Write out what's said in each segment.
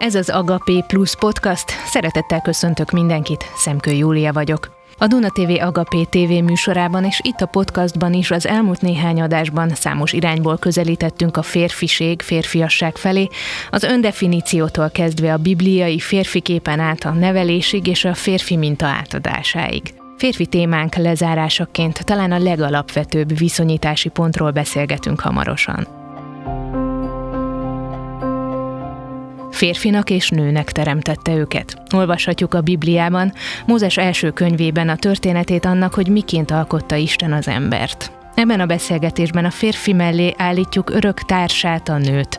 Ez az Agapé Plus podcast. Szeretettel köszöntök mindenkit, Szemkő Júlia vagyok. A Duna TV Agapé TV műsorában és itt a podcastban is az elmúlt néhány adásban számos irányból közelítettünk a férfiség, férfiasság felé, az öndefiníciótól kezdve a bibliai férfi képen át a nevelésig és a férfi minta átadásáig. Férfi témánk lezárásaként talán a legalapvetőbb viszonyítási pontról beszélgetünk hamarosan. Férfinak és nőnek teremtette őket. Olvashatjuk a Bibliában, Mózes első könyvében a történetét annak, hogy miként alkotta Isten az embert. Ebben a beszélgetésben a férfi mellé állítjuk örök társát, a nőt.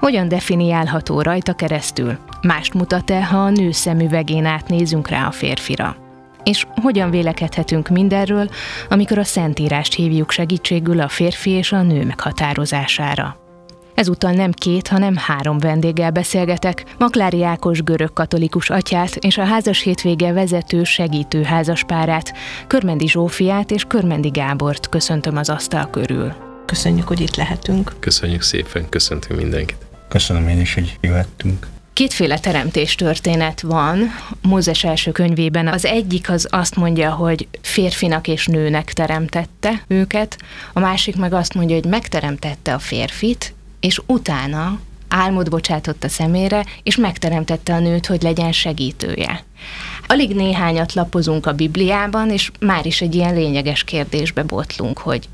Hogyan definiálható rajta keresztül? Mást mutat-e, ha a nő szemüvegén átnézünk rá a férfira? És hogyan vélekedhetünk mindenről, amikor a Szentírást hívjuk segítségül a férfi és a nő meghatározására? Ezúttal nem két, hanem három vendéggel beszélgetek. Maklári Ákos görög katolikus atyát és a házas hétvége vezető segítő házaspárát, Körmendi Zsófiát és Körmendi Gábort köszöntöm az asztal körül. Köszönjük, hogy itt lehetünk. Köszönjük szépen, köszöntünk mindenkit. Köszönöm én is, hogy jöhettünk. Kétféle teremtés történet van Mózes első könyvében. Az egyik az azt mondja, hogy férfinak és nőnek teremtette őket, a másik meg azt mondja, hogy megteremtette a férfit, és utána álmod bocsátott a szemére, és megteremtette a nőt, hogy legyen segítője. Alig néhányat lapozunk a Bibliában, és már is egy ilyen lényeges kérdésbe botlunk, hogy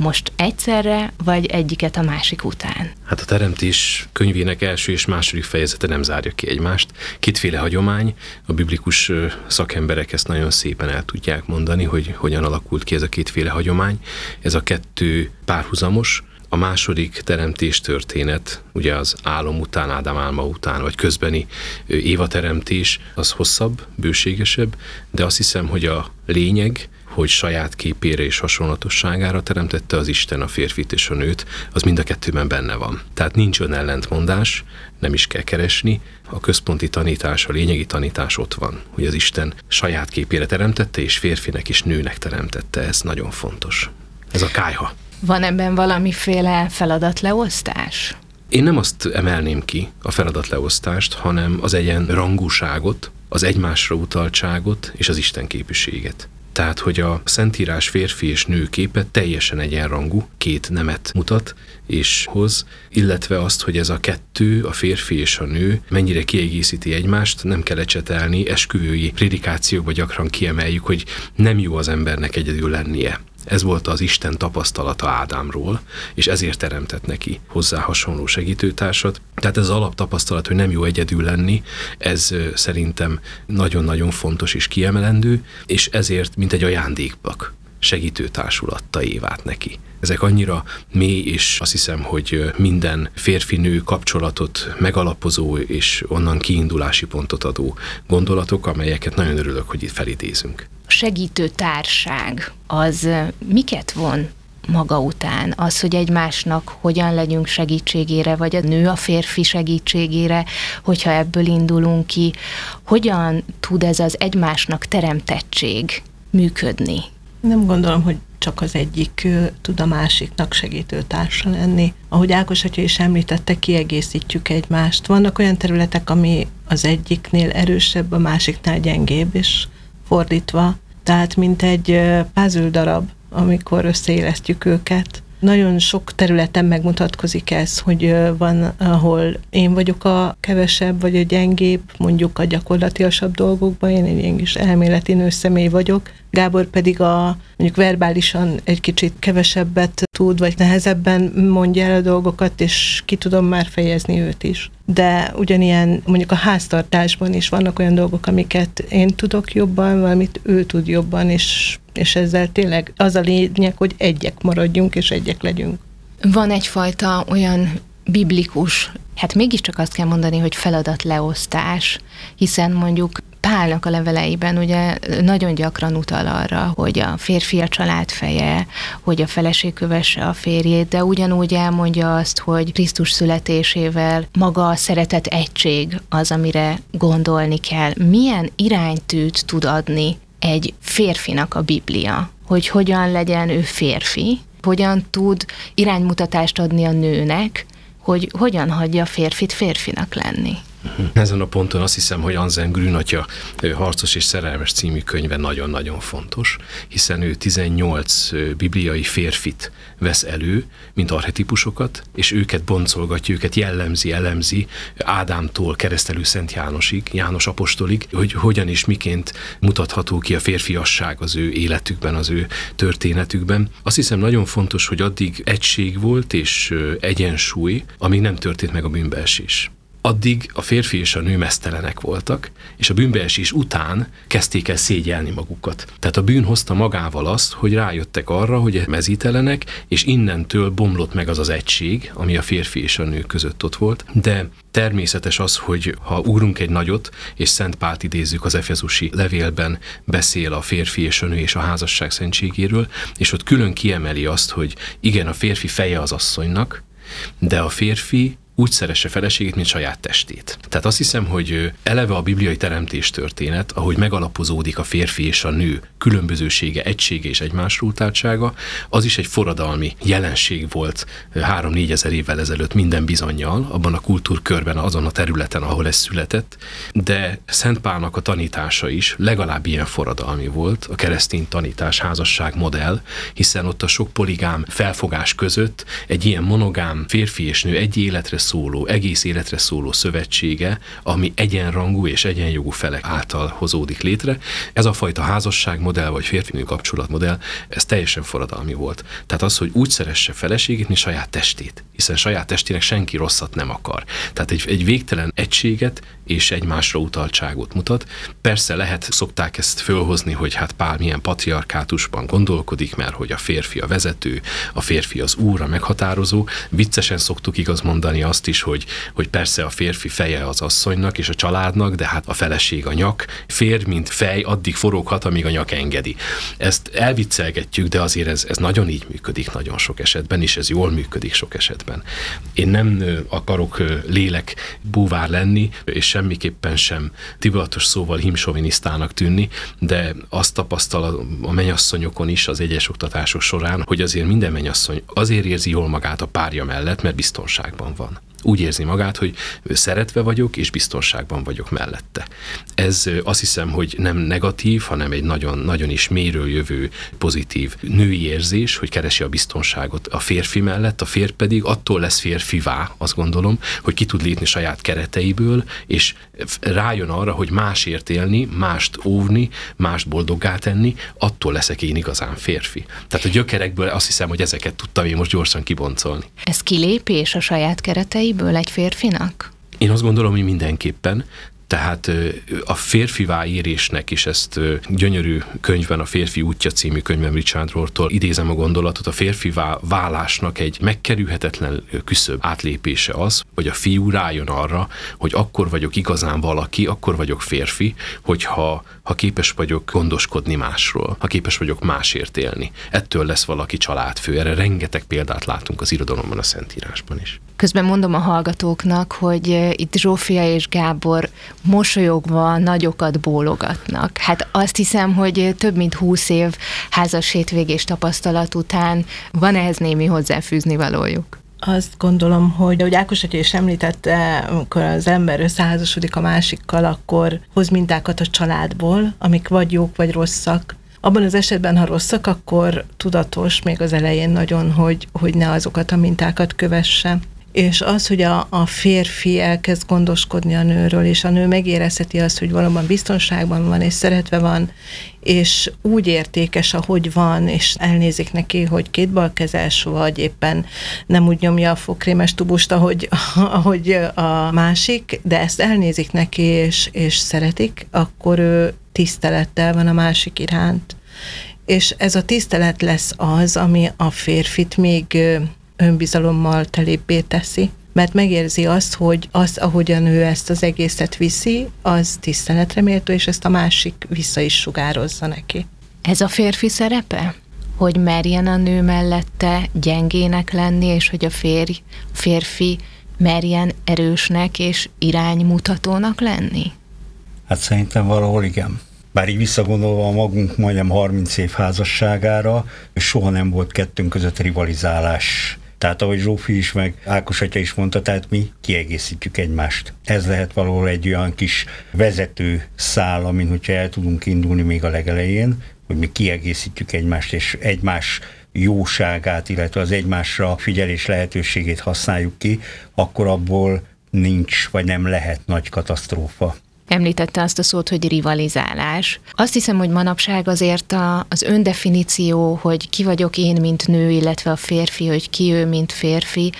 most egyszerre, vagy egyiket a másik után? Hát a teremtés könyvének első és második fejezete nem zárja ki egymást. Kétféle hagyomány, a biblikus szakemberek ezt nagyon szépen el tudják mondani, hogy hogyan alakult ki ez a kétféle hagyomány. Ez a kettő párhuzamos, a második teremtés történet, ugye az álom után, Ádám álma után, vagy közbeni Éva teremtés, az hosszabb, bőségesebb, de azt hiszem, hogy a lényeg, hogy saját képére és hasonlatosságára teremtette az Isten a férfit és a nőt, az mind a kettőben benne van. Tehát nincs ön ellentmondás, nem is kell keresni, a központi tanítás, a lényegi tanítás ott van, hogy az Isten saját képére teremtette, és férfinek és nőnek teremtette, ez nagyon fontos. Ez a kájha. Van ebben valamiféle feladatleosztás? Én nem azt emelném ki, a feladatleosztást, hanem az egyen rangúságot, az egymásra utaltságot és az Isten képviséget. Tehát, hogy a Szentírás férfi és nő képe teljesen egyenrangú, két nemet mutat és hoz, illetve azt, hogy ez a kettő, a férfi és a nő mennyire kiegészíti egymást, nem kell ecsetelni, esküvői prédikációkban gyakran kiemeljük, hogy nem jó az embernek egyedül lennie. Ez volt az Isten tapasztalata Ádámról, és ezért teremtett neki hozzá hasonló segítőtársat. Tehát ez az alaptapasztalat, hogy nem jó egyedül lenni, ez szerintem nagyon-nagyon fontos és kiemelendő, és ezért, mint egy ajándékpak, segítőtársulatta évát neki. Ezek annyira mély, és azt hiszem, hogy minden férfi-nő kapcsolatot megalapozó és onnan kiindulási pontot adó gondolatok, amelyeket nagyon örülök, hogy itt felidézünk segítő társág az miket von maga után? Az, hogy egymásnak hogyan legyünk segítségére, vagy a nő a férfi segítségére, hogyha ebből indulunk ki, hogyan tud ez az egymásnak teremtettség működni? Nem gondolom, hogy csak az egyik tud a másiknak segítő társa lenni. Ahogy Ákos atya is említette, kiegészítjük egymást. Vannak olyan területek, ami az egyiknél erősebb, a másiknál gyengébb, és fordítva. Tehát mint egy puzzle darab, amikor összeélesztjük őket. Nagyon sok területen megmutatkozik ez, hogy van, ahol én vagyok a kevesebb, vagy a gyengébb, mondjuk a gyakorlatilasabb dolgokban, én egy ilyen kis elméleti nőszemély vagyok, Gábor pedig a mondjuk verbálisan egy kicsit kevesebbet tud, vagy nehezebben mondja el a dolgokat, és ki tudom már fejezni őt is. De ugyanilyen mondjuk a háztartásban is vannak olyan dolgok, amiket én tudok jobban, valamit ő tud jobban, és, és ezzel tényleg az a lényeg, hogy egyek maradjunk, és egyek legyünk. Van egyfajta olyan biblikus, hát mégiscsak azt kell mondani, hogy feladatleosztás, hiszen mondjuk Pálnak a leveleiben ugye nagyon gyakran utal arra, hogy a férfi a család feje, hogy a feleség kövesse a férjét, de ugyanúgy elmondja azt, hogy Krisztus születésével maga a szeretet egység az, amire gondolni kell. Milyen iránytűt tud adni egy férfinak a Biblia, hogy hogyan legyen ő férfi, hogyan tud iránymutatást adni a nőnek, hogy hogyan hagyja a férfit férfinak lenni. Ezen a ponton azt hiszem, hogy Anzen Grün atya Harcos és Szerelmes című könyve nagyon-nagyon fontos, hiszen ő 18 bibliai férfit vesz elő, mint archetipusokat, és őket boncolgatja, őket jellemzi, elemzi Ádámtól keresztelő Szent Jánosig, János apostolig, hogy hogyan és miként mutatható ki a férfiasság az ő életükben, az ő történetükben. Azt hiszem nagyon fontos, hogy addig egység volt és egyensúly, amíg nem történt meg a bűnbeesés addig a férfi és a nő mesztelenek voltak, és a bűnbeesés után kezdték el szégyelni magukat. Tehát a bűn hozta magával azt, hogy rájöttek arra, hogy mezítelenek, és innentől bomlott meg az az egység, ami a férfi és a nő között ott volt. De természetes az, hogy ha ugrunk egy nagyot, és Szent Pált idézzük az Efezusi levélben, beszél a férfi és a nő és a házasság szentségéről, és ott külön kiemeli azt, hogy igen, a férfi feje az asszonynak, de a férfi úgy szeresse feleségét, mint saját testét. Tehát azt hiszem, hogy eleve a bibliai teremtés történet, ahogy megalapozódik a férfi és a nő különbözősége, egysége és egymásrúltáltsága, az is egy forradalmi jelenség volt három-négy ezer évvel ezelőtt minden bizonyal, abban a kultúrkörben, azon a területen, ahol ez született, de Szent Pálnak a tanítása is legalább ilyen forradalmi volt, a keresztény tanítás, házasság modell, hiszen ott a sok poligám felfogás között egy ilyen monogám férfi és nő egy életre szóló, egész életre szóló szövetsége, ami egyenrangú és egyenjogú felek által hozódik létre. Ez a fajta házasságmodell vagy férfinő kapcsolatmodell, ez teljesen forradalmi volt. Tehát az, hogy úgy szeresse feleségét, mint saját testét, hiszen saját testének senki rosszat nem akar. Tehát egy, egy végtelen egységet és egymásra utaltságot mutat. Persze lehet, szokták ezt fölhozni, hogy hát Pál milyen patriarkátusban gondolkodik, mert hogy a férfi a vezető, a férfi az úr, a meghatározó. Viccesen szoktuk igaz mondani azt is, hogy, hogy persze a férfi feje az asszonynak és a családnak, de hát a feleség a nyak. Fér, mint fej, addig foroghat, amíg a nyak engedi. Ezt elviccelgetjük, de azért ez, ez nagyon így működik nagyon sok esetben, és ez jól működik sok esetben. Én nem akarok lélek búvár lenni, és semmiképpen sem tibulatos szóval himsovinisztának tűnni, de azt tapasztal a menyasszonyokon is az egyes oktatások során, hogy azért minden menyasszony azért érzi jól magát a párja mellett, mert biztonságban van úgy érzi magát, hogy szeretve vagyok, és biztonságban vagyok mellette. Ez azt hiszem, hogy nem negatív, hanem egy nagyon, nagyon is méről jövő pozitív női érzés, hogy keresi a biztonságot a férfi mellett, a férj pedig attól lesz férfivá, azt gondolom, hogy ki tud lépni saját kereteiből, és rájön arra, hogy másért élni, mást óvni, mást boldoggá tenni, attól leszek én igazán férfi. Tehát a gyökerekből azt hiszem, hogy ezeket tudtam én most gyorsan kiboncolni. Ez kilépés a saját kereteiből egy férfinak? Én azt gondolom, hogy mindenképpen, tehát a férfivá érésnek is ezt gyönyörű könyvben, a Férfi útja című könyvben Richard Rohrtól idézem a gondolatot, a férfivá válásnak egy megkerülhetetlen küszöbb átlépése az, hogy a fiú rájön arra, hogy akkor vagyok igazán valaki, akkor vagyok férfi, hogyha ha képes vagyok gondoskodni másról, ha képes vagyok másért élni. Ettől lesz valaki családfő. Erre rengeteg példát látunk az irodalomban, a Szentírásban is. Közben mondom a hallgatóknak, hogy itt Zsófia és Gábor mosolyogva nagyokat bólogatnak. Hát azt hiszem, hogy több mint húsz év házas hétvégés tapasztalat után van ehhez némi hozzáfűzni valójuk. Azt gondolom, hogy ahogy Ákos atya is említette, amikor az ember összeházasodik a másikkal, akkor hoz mintákat a családból, amik vagy jók, vagy rosszak. Abban az esetben, ha rosszak, akkor tudatos még az elején nagyon, hogy, hogy ne azokat a mintákat kövesse és az, hogy a, a férfi elkezd gondoskodni a nőről, és a nő megérezheti azt, hogy valóban biztonságban van, és szeretve van, és úgy értékes, ahogy van, és elnézik neki, hogy kétbalkezes, vagy éppen nem úgy nyomja a fogkrémes tubust, ahogy, ahogy a másik, de ezt elnézik neki, és, és szeretik, akkor ő tisztelettel van a másik iránt. És ez a tisztelet lesz az, ami a férfit még önbizalommal telébbé teszi, mert megérzi azt, hogy az, ahogyan ő ezt az egészet viszi, az tiszteletre méltó, és ezt a másik vissza is sugározza neki. Ez a férfi szerepe? Hogy merjen a nő mellette gyengének lenni, és hogy a férj, férfi merjen erősnek és iránymutatónak lenni? Hát szerintem valahol igen. Bár így visszagondolva a magunk majdnem 30 év házasságára, soha nem volt kettőnk között rivalizálás Tehát ahogy Zsófi is, meg Ákos atya is mondta, tehát mi kiegészítjük egymást. Ez lehet valahol egy olyan kis vezető szál, amin hogyha el tudunk indulni még a legelején, hogy mi kiegészítjük egymást, és egymás jóságát, illetve az egymásra figyelés lehetőségét használjuk ki, akkor abból nincs, vagy nem lehet nagy katasztrófa. Említette azt a szót, hogy rivalizálás. Azt hiszem, hogy manapság azért a, az öndefiníció, hogy ki vagyok én, mint nő, illetve a férfi, hogy ki ő, mint férfi,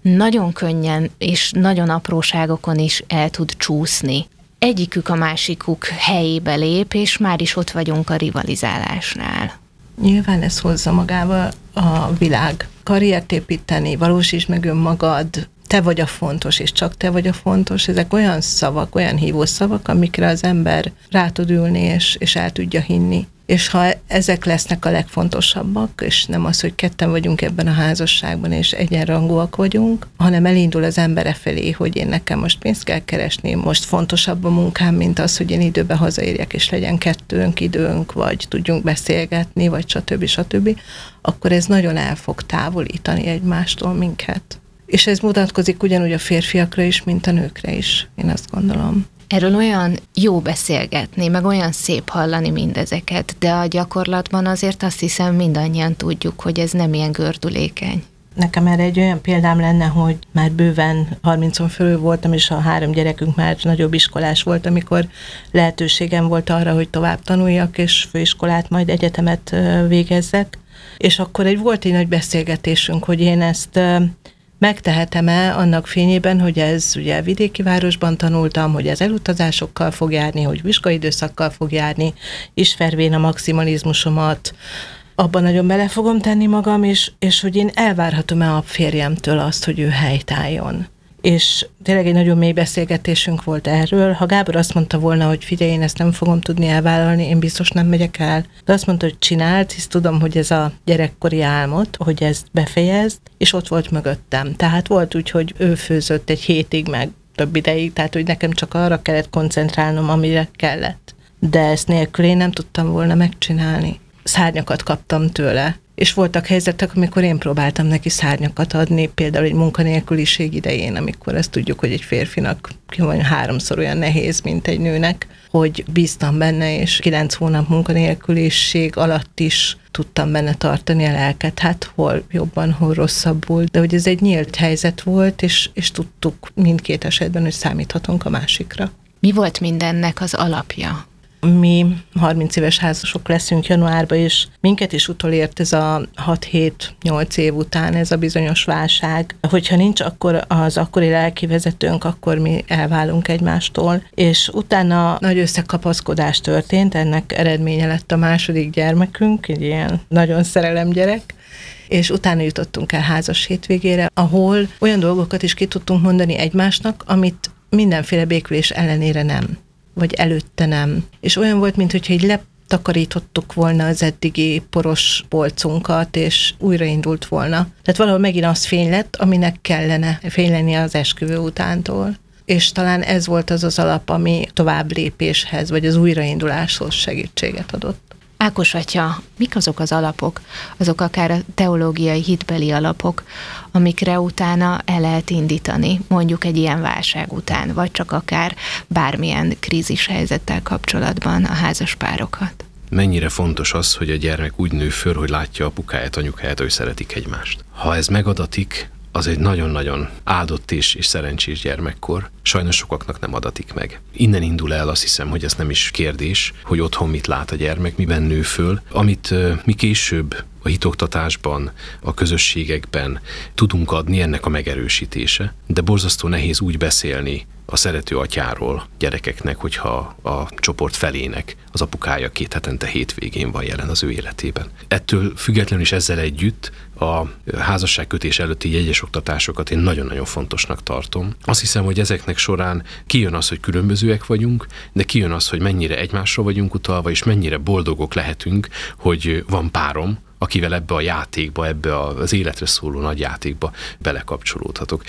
nagyon könnyen és nagyon apróságokon is el tud csúszni. Egyikük a másikuk helyébe lép, és már is ott vagyunk a rivalizálásnál. Nyilván ez hozza magával a világ. Karriert építeni, valósíts meg önmagad, te vagy a fontos, és csak te vagy a fontos, ezek olyan szavak, olyan hívó szavak, amikre az ember rá tud ülni, és, és el tudja hinni. És ha ezek lesznek a legfontosabbak, és nem az, hogy ketten vagyunk ebben a házasságban, és egyenrangúak vagyunk, hanem elindul az embere felé, hogy én nekem most pénzt kell keresni, most fontosabb a munkám, mint az, hogy én időbe hazaérjek, és legyen kettőnk időnk, vagy tudjunk beszélgetni, vagy stb. stb., akkor ez nagyon el fog távolítani egymástól minket. És ez mutatkozik ugyanúgy a férfiakra is, mint a nőkre is, én azt gondolom. Erről olyan jó beszélgetni, meg olyan szép hallani mindezeket, de a gyakorlatban azért azt hiszem mindannyian tudjuk, hogy ez nem ilyen gördülékeny. Nekem erre egy olyan példám lenne, hogy már bőven 30-on fölül voltam, és a három gyerekünk már nagyobb iskolás volt, amikor lehetőségem volt arra, hogy tovább tanuljak, és főiskolát, majd egyetemet végezzek. És akkor egy volt egy nagy beszélgetésünk, hogy én ezt megtehetem-e annak fényében, hogy ez ugye vidéki városban tanultam, hogy ez elutazásokkal fog járni, hogy vizsgaidőszakkal fog járni, ismervén a maximalizmusomat, abban nagyon bele fogom tenni magam, és, és hogy én elvárhatom-e a férjemtől azt, hogy ő helytálljon és tényleg egy nagyon mély beszélgetésünk volt erről. Ha Gábor azt mondta volna, hogy figyelj, én ezt nem fogom tudni elvállalni, én biztos nem megyek el. De azt mondta, hogy csinált, hisz tudom, hogy ez a gyerekkori álmot, hogy ezt befejezd, és ott volt mögöttem. Tehát volt úgy, hogy ő főzött egy hétig meg több ideig, tehát hogy nekem csak arra kellett koncentrálnom, amire kellett. De ezt nélkül én nem tudtam volna megcsinálni. Szárnyakat kaptam tőle, és voltak helyzetek, amikor én próbáltam neki szárnyakat adni, például egy munkanélküliség idején, amikor ezt tudjuk, hogy egy férfinak van háromszor olyan nehéz, mint egy nőnek, hogy bíztam benne, és kilenc hónap munkanélküliség alatt is tudtam benne tartani a lelket, hát hol jobban, hol rosszabbul, de hogy ez egy nyílt helyzet volt, és, és tudtuk mindkét esetben, hogy számíthatunk a másikra. Mi volt mindennek az alapja? Mi 30 éves házasok leszünk januárban, és minket is utolért ez a 6-7-8 év után ez a bizonyos válság. Hogyha nincs akkor az akkori lelki vezetőnk, akkor mi elválunk egymástól, és utána nagy összekapaszkodás történt, ennek eredménye lett a második gyermekünk, egy ilyen nagyon szerelem gyerek, és utána jutottunk el házas hétvégére, ahol olyan dolgokat is ki tudtunk mondani egymásnak, amit mindenféle békülés ellenére nem vagy előtte nem. És olyan volt, mintha egy letakarítottuk volna az eddigi poros polcunkat, és újraindult volna. Tehát valahol megint az fény lett, aminek kellene fényleni az esküvő utántól. És talán ez volt az az alap, ami tovább lépéshez, vagy az újrainduláshoz segítséget adott. Ákos atya, mik azok az alapok, azok akár a teológiai hitbeli alapok, amikre utána el lehet indítani, mondjuk egy ilyen válság után, vagy csak akár bármilyen krízis helyzettel kapcsolatban a házas párokat? Mennyire fontos az, hogy a gyermek úgy nő föl, hogy látja apukáját, anyukáját, hogy szeretik egymást. Ha ez megadatik, az egy nagyon-nagyon áldott és, és szerencsés gyermekkor. Sajnos sokaknak nem adatik meg. Innen indul el, azt hiszem, hogy ez nem is kérdés, hogy otthon mit lát a gyermek, miben nő föl. Amit mi később a hitoktatásban, a közösségekben tudunk adni ennek a megerősítése, de borzasztó nehéz úgy beszélni a szerető atyáról gyerekeknek, hogyha a csoport felének az apukája két hetente hétvégén van jelen az ő életében. Ettől függetlenül is ezzel együtt a házasságkötés előtti jegyes oktatásokat én nagyon-nagyon fontosnak tartom. Azt hiszem, hogy ezeknek során kijön az, hogy különbözőek vagyunk, de kijön az, hogy mennyire egymásra vagyunk utalva, és mennyire boldogok lehetünk, hogy van párom, akivel ebbe a játékba, ebbe az életre szóló nagy játékba belekapcsolódhatok.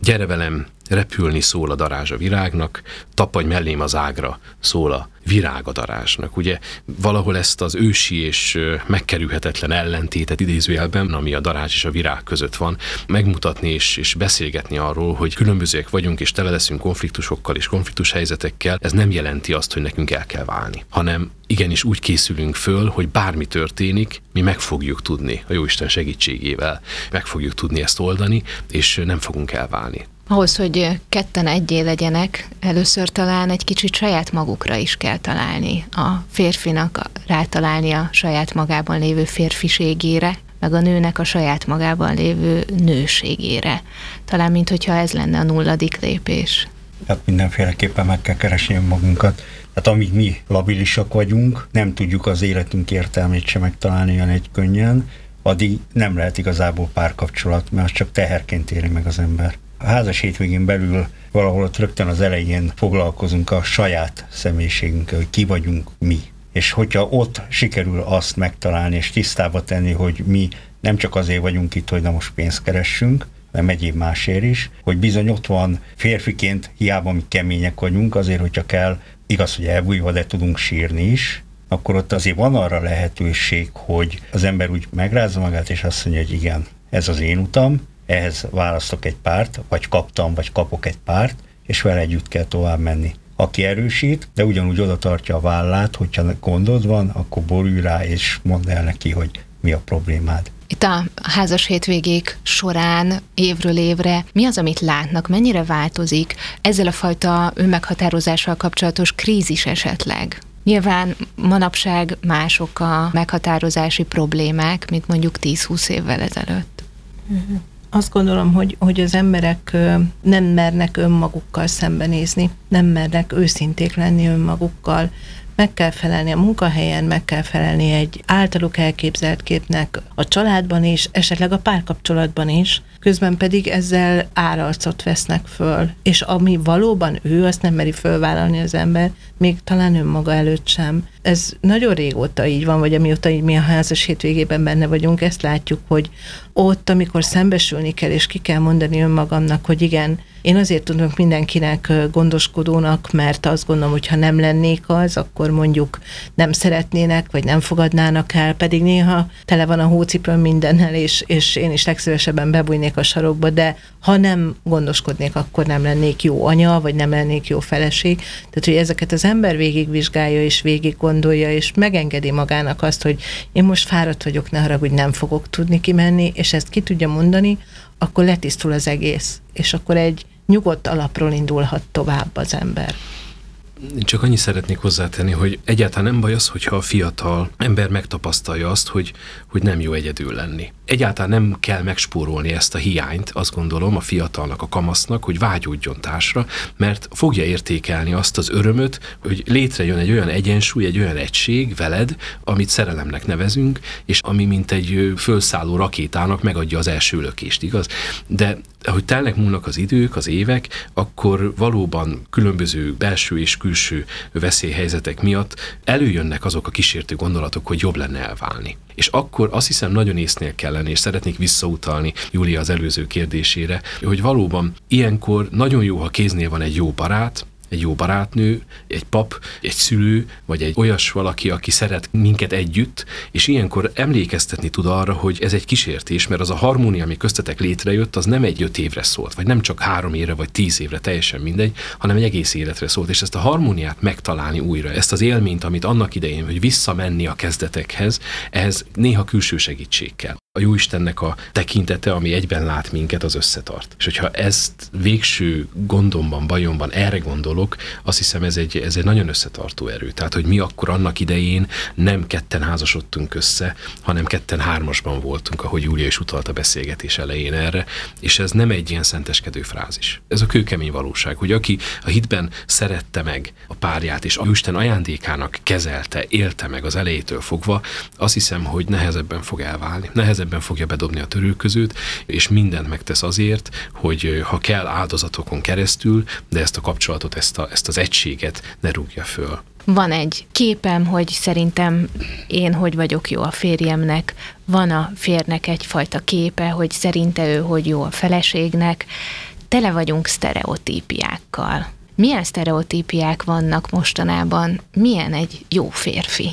Gyere velem, repülni szól a darázs a virágnak, tapadj mellém az ágra szól a virág a darázsnak. Ugye valahol ezt az ősi és megkerülhetetlen ellentétet idézőjelben, ami a darázs és a virág között van, megmutatni és, és beszélgetni arról, hogy különbözőek vagyunk és tele leszünk konfliktusokkal és konfliktus helyzetekkel, ez nem jelenti azt, hogy nekünk el kell válni, hanem igenis úgy készülünk föl, hogy bármi történik, mi meg fogjuk tudni a Jóisten segítségével, meg fogjuk tudni ezt oldani, és nem fogunk elválni. Ahhoz, hogy ketten egyé legyenek, először talán egy kicsit saját magukra is kell találni. A férfinak rátalálni a saját magában lévő férfiségére, meg a nőnek a saját magában lévő nőségére. Talán, mint hogyha ez lenne a nulladik lépés. Hát mindenféleképpen meg kell keresni magunkat. Tehát amíg mi labilisak vagyunk, nem tudjuk az életünk értelmét sem megtalálni olyan egy könnyen, addig nem lehet igazából párkapcsolat, mert az csak teherként éri meg az ember. A házas hétvégén belül valahol ott rögtön az elején foglalkozunk a saját személyiségünkkel, hogy ki vagyunk mi. És hogyha ott sikerül azt megtalálni és tisztába tenni, hogy mi nem csak azért vagyunk itt, hogy na most pénzt keressünk, hanem egyéb másért is, hogy bizony ott van férfiként, hiába mi kemények vagyunk, azért, hogyha kell, igaz, hogy elbújva, de tudunk sírni is, akkor ott azért van arra lehetőség, hogy az ember úgy megrázza magát, és azt mondja, hogy igen, ez az én utam, ehhez választok egy párt, vagy kaptam, vagy kapok egy párt, és vele együtt kell tovább menni. Aki erősít, de ugyanúgy oda tartja a vállát, hogyha gondod van, akkor borulj rá, és mondd el neki, hogy mi a problémád. Itt a házas hétvégék során évről évre mi az, amit látnak, mennyire változik ezzel a fajta önmeghatározással kapcsolatos krízis esetleg? Nyilván manapság mások a meghatározási problémák, mint mondjuk 10-20 évvel ezelőtt. Uh-huh. Azt gondolom, hogy, hogy az emberek nem mernek önmagukkal szembenézni, nem mernek őszinték lenni önmagukkal, meg kell felelni a munkahelyen, meg kell felelni egy általuk elképzelt képnek a családban is, esetleg a párkapcsolatban is, közben pedig ezzel árarcot vesznek föl, és ami valóban ő, azt nem meri fölvállalni az ember, még talán önmaga előtt sem. Ez nagyon régóta így van, vagy amióta így mi a házas hétvégében benne vagyunk, ezt látjuk, hogy ott, amikor szembesülni kell, és ki kell mondani önmagamnak, hogy igen, én azért tudok mindenkinek gondoskodónak, mert azt gondolom, hogy ha nem lennék az, akkor mondjuk nem szeretnének, vagy nem fogadnának el, pedig néha tele van a hócipőm mindennel, és, és én is legszívesebben bebújnék a sarokba, de ha nem gondoskodnék, akkor nem lennék jó anya, vagy nem lennék jó feleség. Tehát, hogy ezeket az ember végigvizsgálja, és végig gondolja, és megengedi magának azt, hogy én most fáradt vagyok, ne haragudj, nem fogok tudni kimenni, és ezt ki tudja mondani, akkor letisztul az egész, és akkor egy nyugodt alapról indulhat tovább az ember. Csak annyi szeretnék hozzátenni, hogy egyáltalán nem baj az, hogyha a fiatal ember megtapasztalja azt, hogy, hogy nem jó egyedül lenni. Egyáltalán nem kell megspórolni ezt a hiányt, azt gondolom, a fiatalnak, a kamasznak, hogy vágyódjon társra, mert fogja értékelni azt az örömöt, hogy létrejön egy olyan egyensúly, egy olyan egység veled, amit szerelemnek nevezünk, és ami mint egy fölszálló rakétának megadja az első lökést, igaz? De ahogy telnek múlnak az idők, az évek, akkor valóban különböző belső és külső veszélyhelyzetek miatt előjönnek azok a kísértő gondolatok, hogy jobb lenne elválni. És akkor azt hiszem nagyon észnél kellene, és szeretnék visszautalni Júlia az előző kérdésére, hogy valóban ilyenkor nagyon jó, ha kéznél van egy jó barát, egy jó barátnő, egy pap, egy szülő, vagy egy olyas valaki, aki szeret minket együtt, és ilyenkor emlékeztetni tud arra, hogy ez egy kísértés, mert az a harmónia, ami köztetek létrejött, az nem egy öt évre szólt, vagy nem csak három évre, vagy tíz évre, teljesen mindegy, hanem egy egész életre szólt, és ezt a harmóniát megtalálni újra, ezt az élményt, amit annak idején, hogy visszamenni a kezdetekhez, ehhez néha külső segítség kell a Jóistennek a tekintete, ami egyben lát minket, az összetart. És hogyha ezt végső gondomban, bajomban erre gondolok, azt hiszem ez egy, ez egy nagyon összetartó erő. Tehát, hogy mi akkor annak idején nem ketten házasodtunk össze, hanem ketten hármasban voltunk, ahogy Júlia is utalt a beszélgetés elején erre, és ez nem egy ilyen szenteskedő frázis. Ez a kőkemény valóság, hogy aki a hitben szerette meg a párját, és a Isten ajándékának kezelte, élte meg az elejétől fogva, azt hiszem, hogy nehezebben fog elválni. Nehezebben ebben fogja bedobni a törőközőt, és mindent megtesz azért, hogy ha kell áldozatokon keresztül, de ezt a kapcsolatot, ezt, a, ezt az egységet ne rúgja föl. van egy képem, hogy szerintem én hogy vagyok jó a férjemnek, van a férnek egyfajta képe, hogy szerinte ő hogy jó a feleségnek, tele vagyunk sztereotípiákkal. Milyen sztereotípiák vannak mostanában? Milyen egy jó férfi?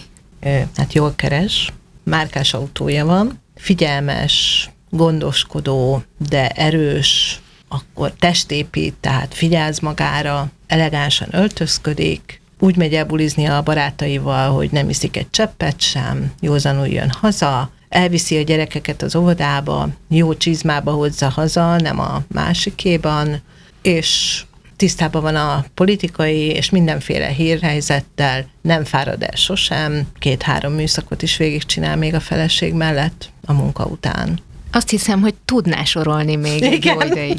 Hát jól keres, márkás autója van, figyelmes, gondoskodó, de erős, akkor testépít, tehát figyelz magára, elegánsan öltözködik, úgy megy elbulizni a barátaival, hogy nem iszik egy cseppet sem, józanul jön haza, elviszi a gyerekeket az óvodába, jó csizmába hozza haza, nem a másikéban, és tisztában van a politikai és mindenféle hírhelyzettel, nem fárad el sosem, két-három műszakot is végigcsinál még a feleség mellett a munka után. Azt hiszem, hogy tudná sorolni még Igen. egy jó ideig.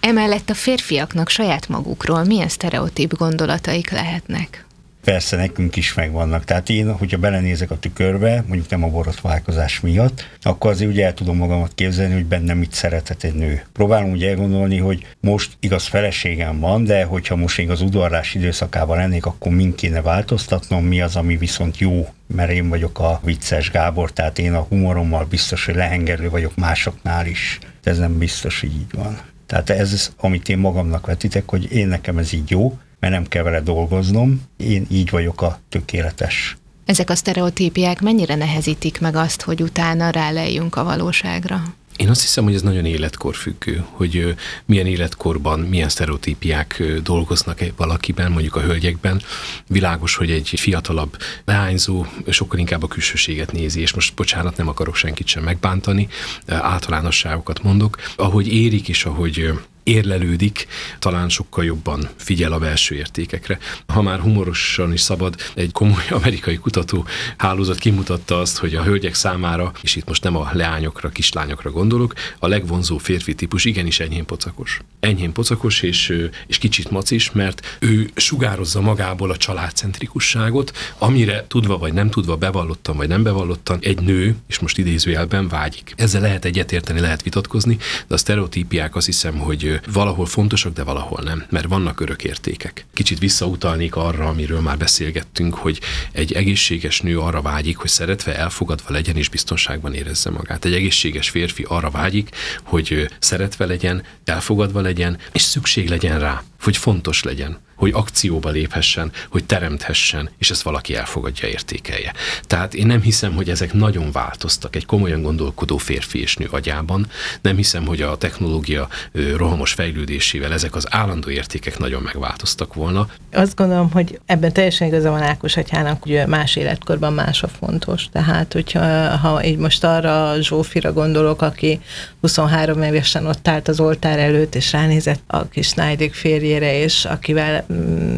Emellett a férfiaknak saját magukról milyen sztereotíp gondolataik lehetnek? Persze nekünk is megvannak. Tehát én, hogyha belenézek a tükörbe, mondjuk nem a borotválkozás miatt, akkor azért ugye el tudom magamat képzelni, hogy bennem mit szeretett egy nő. Próbálom úgy elgondolni, hogy most igaz feleségem van, de hogyha most még az udvarlás időszakában lennék, akkor mind kéne változtatnom, mi az, ami viszont jó mert én vagyok a vicces Gábor, tehát én a humorommal biztos, hogy lehengerlő vagyok másoknál is. De ez nem biztos, hogy így van. Tehát ez, amit én magamnak vetitek, hogy én nekem ez így jó, mert nem kell vele dolgoznom, én így vagyok a tökéletes. Ezek a sztereotípiák mennyire nehezítik meg azt, hogy utána rálejjünk a valóságra? Én azt hiszem, hogy ez nagyon életkor függő, hogy milyen életkorban, milyen sztereotípiák dolgoznak valakiben, mondjuk a hölgyekben. Világos, hogy egy fiatalabb leányzó sokkal inkább a külsőséget nézi, és most bocsánat, nem akarok senkit sem megbántani, általánosságokat mondok. Ahogy érik és ahogy érlelődik, talán sokkal jobban figyel a belső értékekre. Ha már humorosan is szabad, egy komoly amerikai kutató hálózat kimutatta azt, hogy a hölgyek számára, és itt most nem a leányokra, kislányokra gondolok, a legvonzó férfi típus igenis enyhén pocakos. Enyhén pocakos és, és kicsit macis, mert ő sugározza magából a családcentrikusságot, amire tudva vagy nem tudva, bevallottan vagy nem bevallottan, egy nő, és most idézőjelben vágyik. Ezzel lehet egyetérteni, lehet vitatkozni, de a sztereotípiák azt hiszem, hogy valahol fontosak, de valahol nem, mert vannak örök értékek. Kicsit visszautalnék arra, amiről már beszélgettünk, hogy egy egészséges nő arra vágyik, hogy szeretve, elfogadva legyen és biztonságban érezze magát. Egy egészséges férfi arra vágyik, hogy szeretve legyen, elfogadva legyen, és szükség legyen rá, hogy fontos legyen hogy akcióba léphessen, hogy teremthessen, és ezt valaki elfogadja, értékelje. Tehát én nem hiszem, hogy ezek nagyon változtak egy komolyan gondolkodó férfi és nő agyában. Nem hiszem, hogy a technológia rohamos fejlődésével ezek az állandó értékek nagyon megváltoztak volna. Azt gondolom, hogy ebben teljesen igaza van Ákos atyának, hogy más életkorban más a fontos. Tehát, hogyha ha így most arra Zsófira gondolok, aki 23 évesen ott állt az oltár előtt, és ránézett a kis Nájdik férjére, és akivel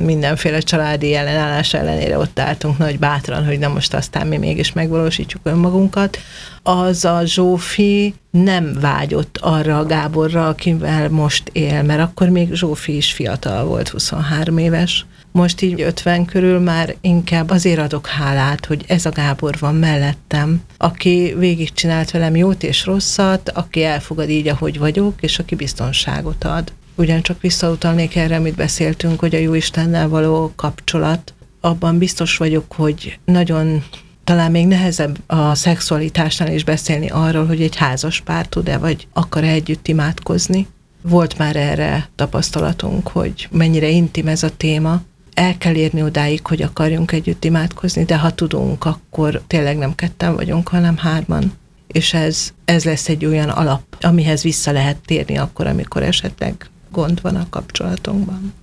mindenféle családi ellenállás ellenére ott álltunk nagy bátran, hogy na most aztán mi mégis megvalósítjuk önmagunkat, az a Zsófi nem vágyott arra a Gáborra, akivel most él, mert akkor még Zsófi is fiatal volt, 23 éves. Most így 50 körül már inkább azért adok hálát, hogy ez a Gábor van mellettem, aki végigcsinált velem jót és rosszat, aki elfogad így, ahogy vagyok, és aki biztonságot ad ugyancsak visszautalnék erre, amit beszéltünk, hogy a jó Istennel való kapcsolat, abban biztos vagyok, hogy nagyon talán még nehezebb a szexualitásnál is beszélni arról, hogy egy házas pár tud-e, vagy akar-e együtt imádkozni. Volt már erre tapasztalatunk, hogy mennyire intim ez a téma. El kell érni odáig, hogy akarjunk együtt imádkozni, de ha tudunk, akkor tényleg nem ketten vagyunk, hanem hárman. És ez, ez lesz egy olyan alap, amihez vissza lehet térni akkor, amikor esetleg gond van a kapcsolatunkban.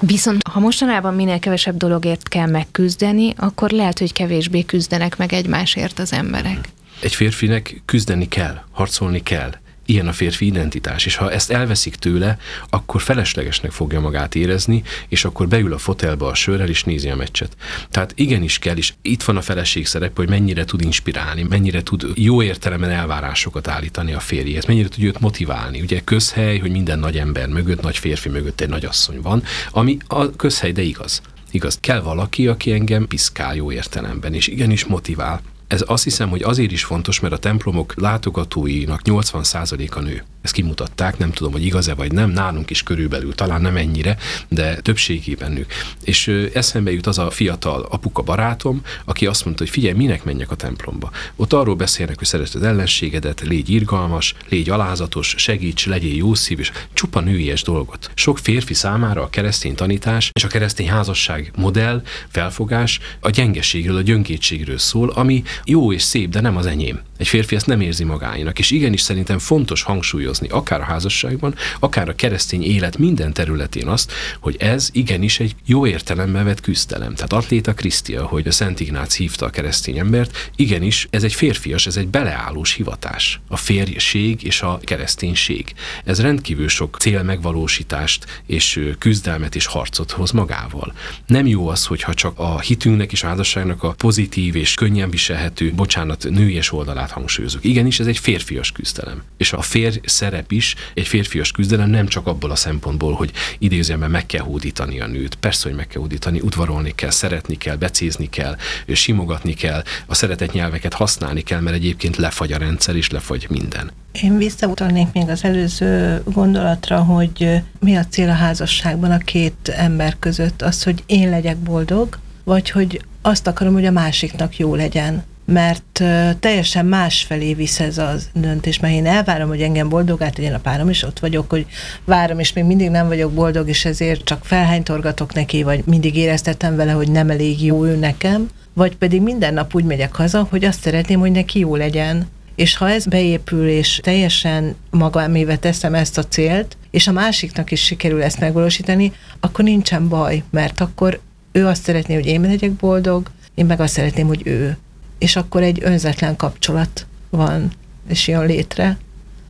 Viszont ha mostanában minél kevesebb dologért kell megküzdeni, akkor lehet, hogy kevésbé küzdenek meg egymásért az emberek. Egy férfinek küzdeni kell, harcolni kell, ilyen a férfi identitás, és ha ezt elveszik tőle, akkor feleslegesnek fogja magát érezni, és akkor beül a fotelbe a sörrel, és nézi a meccset. Tehát igenis kell, és itt van a feleség szerep, hogy mennyire tud inspirálni, mennyire tud jó értelemben elvárásokat állítani a férjéhez, mennyire tud őt motiválni. Ugye közhely, hogy minden nagy ember mögött, nagy férfi mögött egy nagy asszony van, ami a közhely, de igaz. Igaz, kell valaki, aki engem piszkál jó értelemben, és igenis motivál. Ez azt hiszem, hogy azért is fontos, mert a templomok látogatóinak 80%-a nő. ezt kimutatták, nem tudom, hogy igaz-e vagy nem, nálunk is körülbelül, talán nem ennyire, de többségében nők. És eszembe jut az a fiatal apuka barátom, aki azt mondta, hogy figyelj, minek menjek a templomba. Ott arról beszélnek, hogy szereted ellenségedet, légy irgalmas, légy alázatos, segíts, legyél jó szív, és csupa nőies dolgot. Sok férfi számára a keresztény tanítás és a keresztény házasság modell, felfogás a gyengeségről, a gyönkétségről szól, ami jó és szép, de nem az enyém. Egy férfi ezt nem érzi magáinak, és igenis szerintem fontos hangsúlyozni, akár a házasságban, akár a keresztény élet minden területén azt, hogy ez igenis egy jó értelemben vett küzdelem. Tehát atléta Krisztia, hogy a Szent Ignác hívta a keresztény embert, igenis ez egy férfias, ez egy beleállós hivatás. A férjség és a kereszténység. Ez rendkívül sok cél megvalósítást és küzdelmet és harcot hoz magával. Nem jó az, hogyha csak a hitünknek és a házasságnak a pozitív és könnyen viselhető, bocsánat, nőies oldalát hangsúlyozunk. Igenis, ez egy férfias küzdelem. És a férj szerep is egy férfias küzdelem nem csak abból a szempontból, hogy idézőjelben meg kell hódítani a nőt. Persze, hogy meg kell hódítani, udvarolni kell, szeretni kell, becézni kell, simogatni kell, a szeretett nyelveket használni kell, mert egyébként lefagy a rendszer és lefagy minden. Én visszautalnék még az előző gondolatra, hogy mi a cél a házasságban a két ember között. Az, hogy én legyek boldog, vagy hogy azt akarom, hogy a másiknak jó legyen mert teljesen másfelé visz ez a döntés, mert én elvárom, hogy engem boldogát tegyen a párom, és ott vagyok, hogy várom, és még mindig nem vagyok boldog, és ezért csak felhánytorgatok neki, vagy mindig éreztetem vele, hogy nem elég jó ő nekem, vagy pedig minden nap úgy megyek haza, hogy azt szeretném, hogy neki jó legyen. És ha ez beépül, és teljesen magaméve teszem ezt a célt, és a másiknak is sikerül ezt megvalósítani, akkor nincsen baj, mert akkor ő azt szeretné, hogy én legyek boldog, én meg azt szeretném, hogy ő és akkor egy önzetlen kapcsolat van, és jön létre.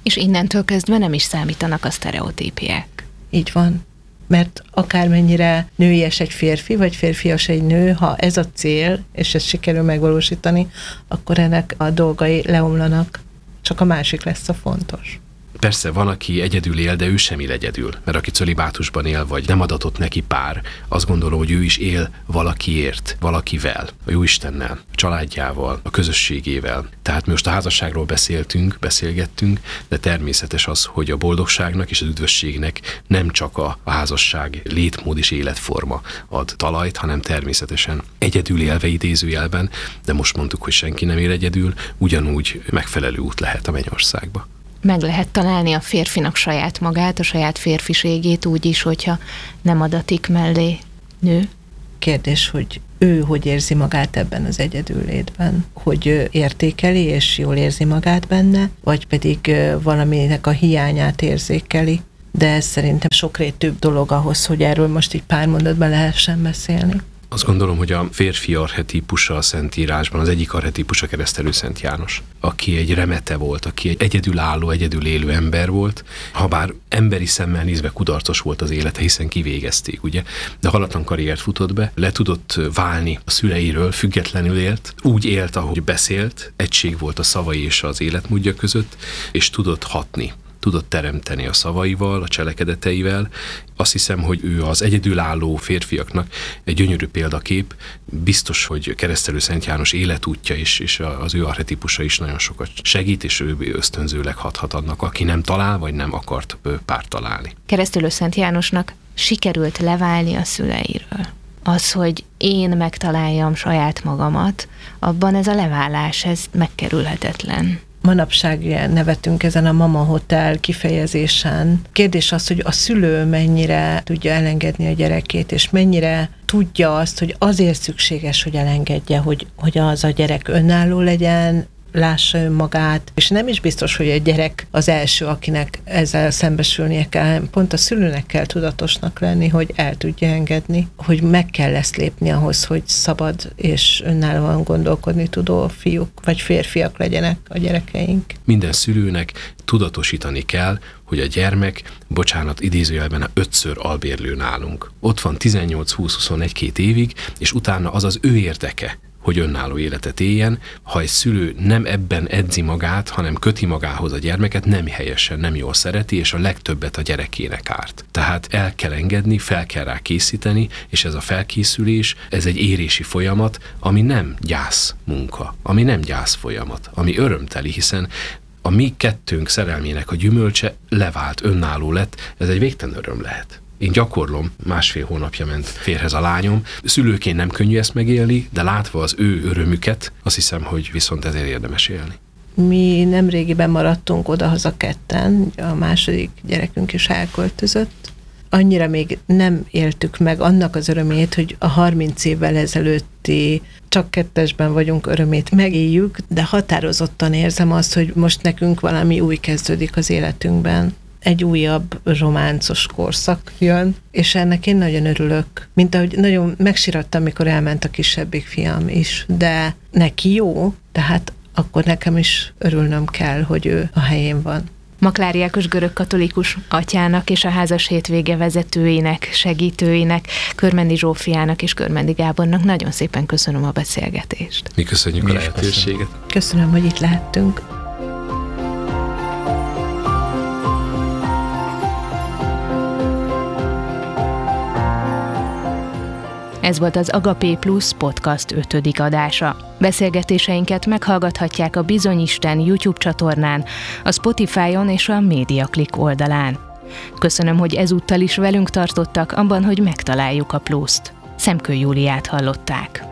És innentől kezdve nem is számítanak a sztereotípiák. Így van. Mert akármennyire nőies egy férfi, vagy férfias egy nő, ha ez a cél, és ezt sikerül megvalósítani, akkor ennek a dolgai leomlanak, csak a másik lesz a fontos. Persze van, aki egyedül él, de ő sem él egyedül, mert aki cölibátusban él, vagy nem adatott neki pár, azt gondolom, hogy ő is él valakiért, valakivel, a Jóistennel, a családjával, a közösségével. Tehát mi most a házasságról beszéltünk, beszélgettünk, de természetes az, hogy a boldogságnak és az üdvösségnek nem csak a házasság létmód és életforma ad talajt, hanem természetesen egyedül élve idézőjelben, de most mondtuk, hogy senki nem él egyedül, ugyanúgy megfelelő út lehet a mennyországba meg lehet találni a férfinak saját magát, a saját férfiségét úgy is, hogyha nem adatik mellé nő. Kérdés, hogy ő hogy érzi magát ebben az egyedüllétben, hogy értékeli és jól érzi magát benne, vagy pedig valaminek a hiányát érzékeli. De ez szerintem sokrétűbb dolog ahhoz, hogy erről most így pár mondatban lehessen beszélni. Azt gondolom, hogy a férfi arhetípusa a Szentírásban, az egyik arhetípusa keresztelő Szent János, aki egy remete volt, aki egy egyedülálló, egyedül élő ember volt, ha bár emberi szemmel nézve kudarcos volt az élete, hiszen kivégezték, ugye, de halatlan karriert futott be, le tudott válni a szüleiről, függetlenül élt, úgy élt, ahogy beszélt, egység volt a szavai és az életmódja között, és tudott hatni tudott teremteni a szavaival, a cselekedeteivel. Azt hiszem, hogy ő az egyedülálló férfiaknak egy gyönyörű példakép. Biztos, hogy keresztelő Szent János életútja is, és az ő arhetipusa is nagyon sokat segít, és ő ösztönzőleg hathat annak, aki nem talál, vagy nem akart párt találni. Keresztelő Szent Jánosnak sikerült leválni a szüleiről az, hogy én megtaláljam saját magamat, abban ez a leválás, ez megkerülhetetlen manapság nevetünk ezen a mama hotel kifejezésen. Kérdés az, hogy a szülő mennyire tudja elengedni a gyerekét, és mennyire tudja azt, hogy azért szükséges, hogy elengedje, hogy, hogy az a gyerek önálló legyen, lássa önmagát, és nem is biztos, hogy egy gyerek az első, akinek ezzel szembesülnie kell, pont a szülőnek kell tudatosnak lenni, hogy el tudja engedni, hogy meg kell ezt lépni ahhoz, hogy szabad és önállóan gondolkodni tudó fiúk vagy férfiak legyenek a gyerekeink. Minden szülőnek tudatosítani kell, hogy a gyermek, bocsánat, idézőjelben a ötször albérlő nálunk. Ott van 18-20-21 évig, és utána az az ő érdeke, hogy önálló életet éljen. Ha egy szülő nem ebben edzi magát, hanem köti magához a gyermeket, nem helyesen, nem jól szereti, és a legtöbbet a gyerekének árt. Tehát el kell engedni, fel kell rá készíteni, és ez a felkészülés, ez egy érési folyamat, ami nem gyász munka, ami nem gyász folyamat, ami örömteli, hiszen a mi kettőnk szerelmének a gyümölcse levált, önálló lett, ez egy végtelen öröm lehet. Én gyakorlom, másfél hónapja ment férhez a lányom. Szülőként nem könnyű ezt megélni, de látva az ő örömüket, azt hiszem, hogy viszont ezért érdemes élni. Mi nem régiben maradtunk odahaza ketten, a második gyerekünk is elköltözött. Annyira még nem éltük meg annak az örömét, hogy a 30 évvel ezelőtti csak kettesben vagyunk örömét megéljük, de határozottan érzem azt, hogy most nekünk valami új kezdődik az életünkben egy újabb románcos korszak jön, és ennek én nagyon örülök. Mint ahogy nagyon megsirattam, amikor elment a kisebbik fiam is, de neki jó, tehát akkor nekem is örülnöm kell, hogy ő a helyén van. Maklári Ákos görög-katolikus atyának és a házas hétvége vezetőinek, segítőinek, Körmendi Zsófiának és Körmendi Gábornak nagyon szépen köszönöm a beszélgetést. Mi köszönjük Mi a lehetőséget. Köszönöm. köszönöm, hogy itt lehettünk. Ez volt az Agapé Plus podcast 5. adása. Beszélgetéseinket meghallgathatják a Bizonyisten YouTube csatornán, a Spotify-on és a MediaClick oldalán. Köszönöm, hogy ezúttal is velünk tartottak abban, hogy megtaláljuk a pluszt. Szemkő Júliát hallották.